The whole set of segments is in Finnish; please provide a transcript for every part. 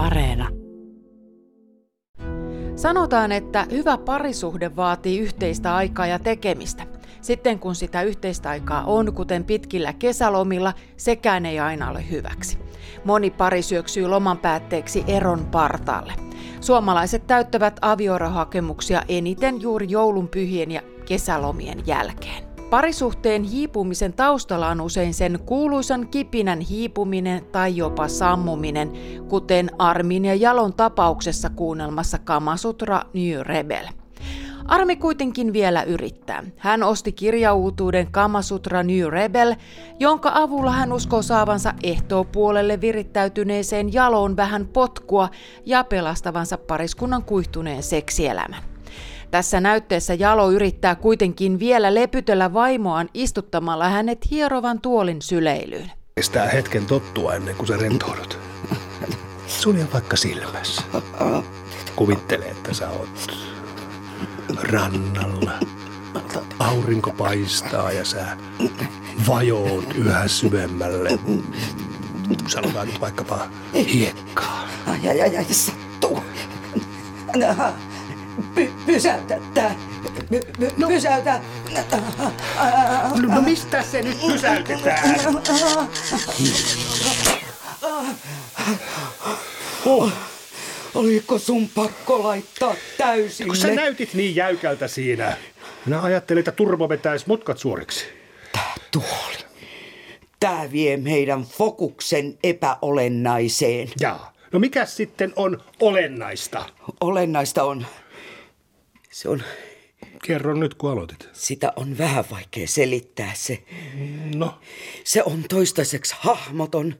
Areena. Sanotaan, että hyvä parisuhde vaatii yhteistä aikaa ja tekemistä. Sitten kun sitä yhteistä aikaa on, kuten pitkillä kesälomilla, sekään ei aina ole hyväksi. Moni pari syöksyy loman päätteeksi eron partaalle. Suomalaiset täyttävät avioerohakemuksia eniten juuri joulun pyhien ja kesälomien jälkeen. Parisuhteen hiipumisen taustalla on usein sen kuuluisan kipinän hiipuminen tai jopa sammuminen, kuten Armin ja Jalon tapauksessa kuunnelmassa Kamasutra New Rebel. Armi kuitenkin vielä yrittää. Hän osti kirjauutuuden Kamasutra New Rebel, jonka avulla hän uskoo saavansa ehtoopuolelle virittäytyneeseen jaloon vähän potkua ja pelastavansa pariskunnan kuihtuneen seksielämän. Tässä näytteessä Jalo yrittää kuitenkin vielä lepytellä vaimoaan istuttamalla hänet hierovan tuolin syleilyyn. Kestää hetken tottua ennen kuin sä rentoudut. Sulje vaikka silmässä. Kuvittele, että sä oot rannalla. Aurinko paistaa ja sä vajoot yhä syvemmälle. Sanotaan nyt vaikkapa hiekkaa. Ai, ai, ai, ai, sattuu. Py, pysäytä tää. Py, py, no. Pysäytä. No, no mistä se nyt pysäytetään? Oh. Oliko sun pakko laittaa täysille? Kun sä näytit niin jäykältä siinä. Minä ajattelin, että turbo vetäisi mutkat suoriksi. Tää tuoli. Tää vie meidän fokuksen epäolennaiseen. Jaa. No mikä sitten on olennaista? Olennaista on... Se on... Kerro nyt, kun aloitit. Sitä on vähän vaikea selittää se. No? Se on toistaiseksi hahmoton.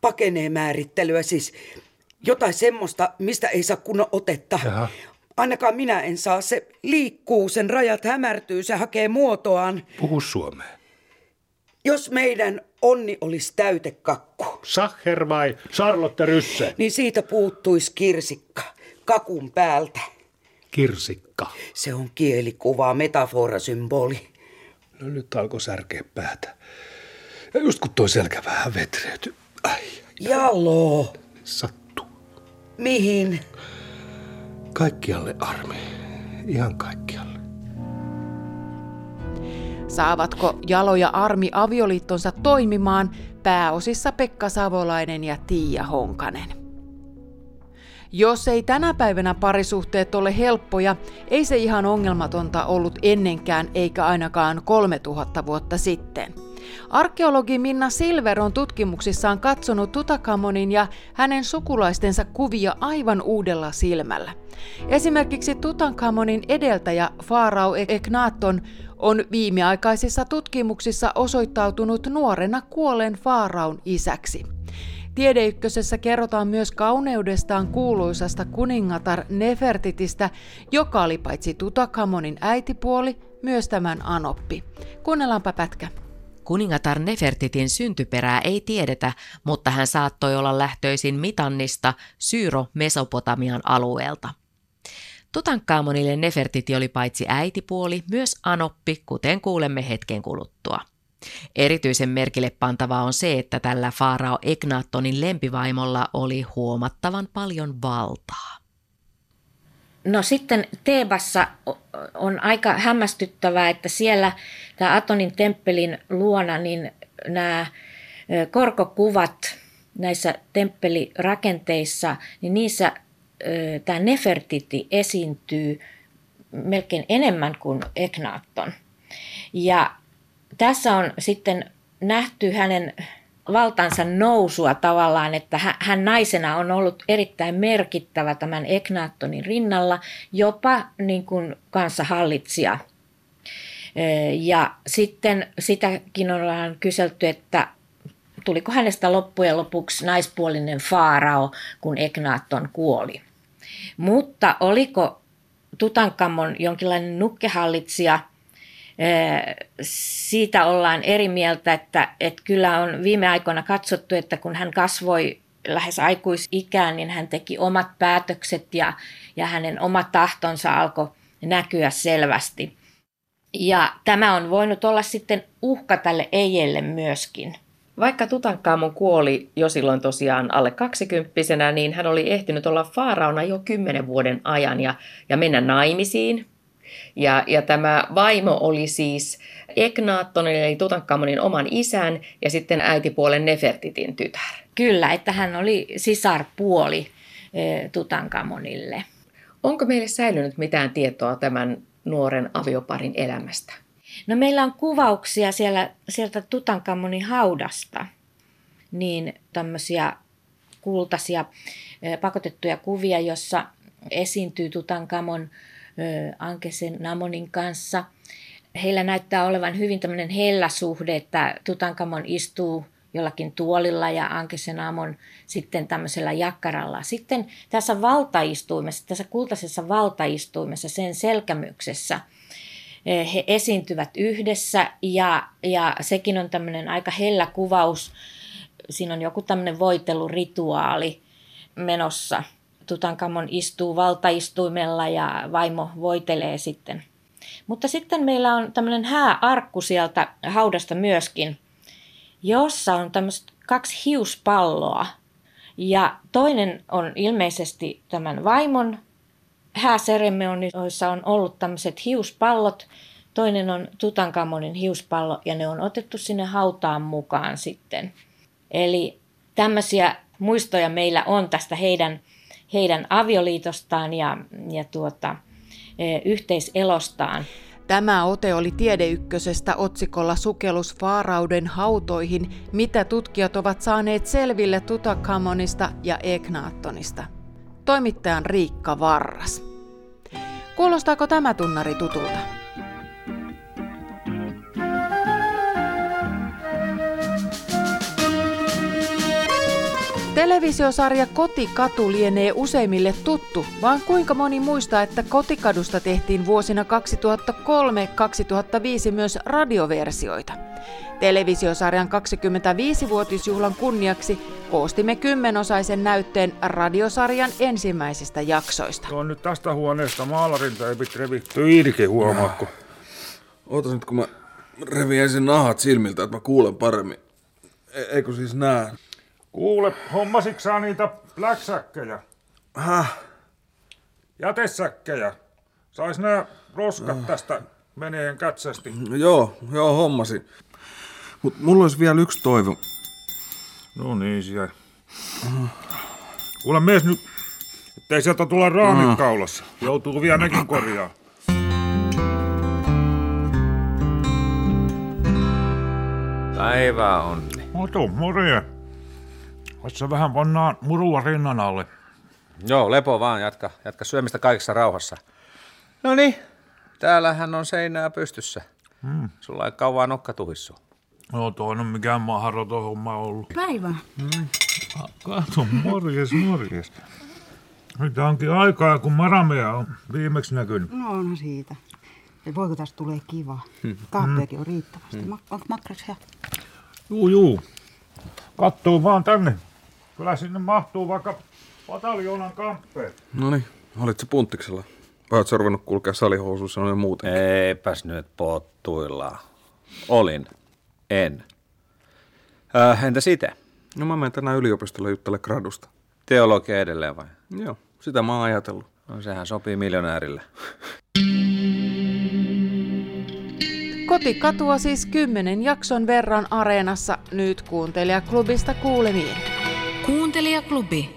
Pakenee määrittelyä siis jotain semmoista, mistä ei saa kunnon otetta. Jaha. Ainakaan minä en saa. Se liikkuu, sen rajat hämärtyy, se hakee muotoaan. Puhu suomea. Jos meidän onni olisi täytekakku, Sacher vai Charlotte Rysse? niin siitä puuttuisi kirsikka kakun päältä. Kirsikka. Se on kielikuva, metaforasymboli. No nyt alkoi särkeä päätä. Ja just kun toi selkä vähän vetreytyi. Ai, Jalo, sattuu. mihin? Kaikkialle armi. Ihan kaikkialle. Saavatko Jalo ja Armi avioliittonsa toimimaan pääosissa Pekka Savolainen ja Tiia Honkanen? Jos ei tänä päivänä parisuhteet ole helppoja, ei se ihan ongelmatonta ollut ennenkään eikä ainakaan 3000 vuotta sitten. Arkeologi Minna Silver on tutkimuksissaan katsonut Tutakamonin ja hänen sukulaistensa kuvia aivan uudella silmällä. Esimerkiksi Tutankamonin edeltäjä Faarao Eknaton on viimeaikaisissa tutkimuksissa osoittautunut nuorena kuolleen Faaraun isäksi. Tiedeykkösessä kerrotaan myös kauneudestaan kuuluisasta kuningatar Nefertitistä, joka oli paitsi Tutakamonin äitipuoli, myös tämän Anoppi. Kuunnellaanpa pätkä. Kuningatar Nefertitin syntyperää ei tiedetä, mutta hän saattoi olla lähtöisin Mitannista, Syyro-Mesopotamian alueelta. Tutankhamonille Nefertiti oli paitsi äitipuoli, myös anoppi, kuten kuulemme hetken kuluttua. Erityisen merkille pantavaa on se, että tällä Faarao Eknatonin lempivaimolla oli huomattavan paljon valtaa. No sitten Teebassa on aika hämmästyttävää, että siellä tämä Atonin temppelin luona niin nämä korkokuvat näissä temppelirakenteissa, niin niissä tämä Nefertiti esiintyy melkein enemmän kuin Eknaatton. Ja tässä on sitten nähty hänen valtansa nousua tavallaan, että hän naisena on ollut erittäin merkittävä tämän Eknaattonin rinnalla, jopa niin kuin kanssahallitsija. Ja sitten sitäkin ollaan kyselty, että tuliko hänestä loppujen lopuksi naispuolinen faarao, kun Eknaatton kuoli. Mutta oliko Tutankamon jonkinlainen nukkehallitsija – siitä ollaan eri mieltä, että, että kyllä on viime aikoina katsottu, että kun hän kasvoi lähes aikuisikään, niin hän teki omat päätökset ja, ja hänen oma tahtonsa alkoi näkyä selvästi. Ja tämä on voinut olla sitten uhka tälle Eijelle myöskin. Vaikka Tutankhamon kuoli jo silloin tosiaan alle kaksikymppisenä, niin hän oli ehtinyt olla faaraona jo kymmenen vuoden ajan ja, ja mennä naimisiin. Ja, ja tämä vaimo oli siis Eknaattonin eli Tutankhamonin oman isän ja sitten äitipuolen Nefertitin tytär. Kyllä, että hän oli sisarpuoli e, Tutankhamonille. Onko meille säilynyt mitään tietoa tämän nuoren avioparin elämästä? No meillä on kuvauksia siellä, sieltä Tutankhamonin haudasta, niin tämmöisiä kultaisia pakotettuja kuvia, jossa esiintyy Tutankhamon Ankesen Namonin kanssa. Heillä näyttää olevan hyvin tämmöinen hellä suhde, että Tutankhamon istuu jollakin tuolilla ja Ankesenamon sitten tämmöisellä jakkaralla. Sitten tässä valtaistuimessa, tässä kultaisessa valtaistuimessa, sen selkämyksessä – he esiintyvät yhdessä ja, ja sekin on tämmöinen aika hellä kuvaus. Siinä on joku tämmöinen voitelurituaali menossa. Tutankamon istuu valtaistuimella ja vaimo voitelee sitten. Mutta sitten meillä on tämmöinen hääarkku sieltä haudasta myöskin, jossa on tämmöiset kaksi hiuspalloa. Ja toinen on ilmeisesti tämän vaimon hääseremonioissa on ollut tämmöiset hiuspallot. Toinen on Tutankamonin hiuspallo ja ne on otettu sinne hautaan mukaan sitten. Eli tämmöisiä muistoja meillä on tästä heidän, heidän avioliitostaan ja, ja tuota, e, yhteiselostaan. Tämä ote oli Tiedeykkösestä otsikolla Sukellus Faarauden hautoihin, mitä tutkijat ovat saaneet selville Tutankhamonista ja Eknaattonista. Toimittajan Riikka Varras. Kuulostaako tämä tunnari tutulta? Televisiosarja Kotikatu lienee useimmille tuttu, vaan kuinka moni muistaa, että Kotikadusta tehtiin vuosina 2003-2005 myös radioversioita. Televisiosarjan 25-vuotisjuhlan kunniaksi koostimme kymmenosaisen näytteen radiosarjan ensimmäisistä jaksoista. Tuo on nyt tästä huoneesta maalarin teipit revitty irki, huomaatko? Ootas nyt, kun mä revin ensin nahat silmiltä, että mä kuulen paremmin. E- eikö siis näe? Kuule, hommasitko niitä pläksäkkejä? Häh? Jätesäkkejä. Sais nää roskat tästä meneen kätsästi. No joo, joo, hommasin. Mut mulla olisi vielä yksi toivo. No niin, siellä. Kuule mies nyt, ettei sieltä tulla raamit kaulassa. Joutuu vielä nekin korjaa. Päivää onni. Otu, morje. Tässä vähän pannaan murua rinnan alle. Joo, lepo vaan, jatka, jatka syömistä kaikessa rauhassa. No niin, täällähän on seinää pystyssä. Hmm. Sulla ei kauan nokka tuhissu. No toi on mikään mahdoton homma ollut. Päivä. Mm. Kato, morjes, morjes. Nyt onkin aikaa, kun Maramea on viimeksi näkynyt. No onhan siitä. Ja voiko tästä tulee kiva? Hmm. Kahveakin on riittävästi. Hmm. Onko hyvä? Juu, juu. Kattuu vaan tänne. Kyllä sinne mahtuu vaikka pataljoonan kamppeet. No niin, olitko punttiksella? Vai ootko ruvennut kulkea salihousuissa noin muuten? Eipäs nyt pottuillaan. Olin. En. Äh, entä sitä? No mä menen tänään yliopistolle juttele gradusta. Teologia edelleen vai? Joo, sitä mä oon ajatellut. No sehän sopii miljonäärille. Kotikatua siis kymmenen jakson verran areenassa nyt kuuntelijaklubista kuulemiin. Kuuntelijaklubi.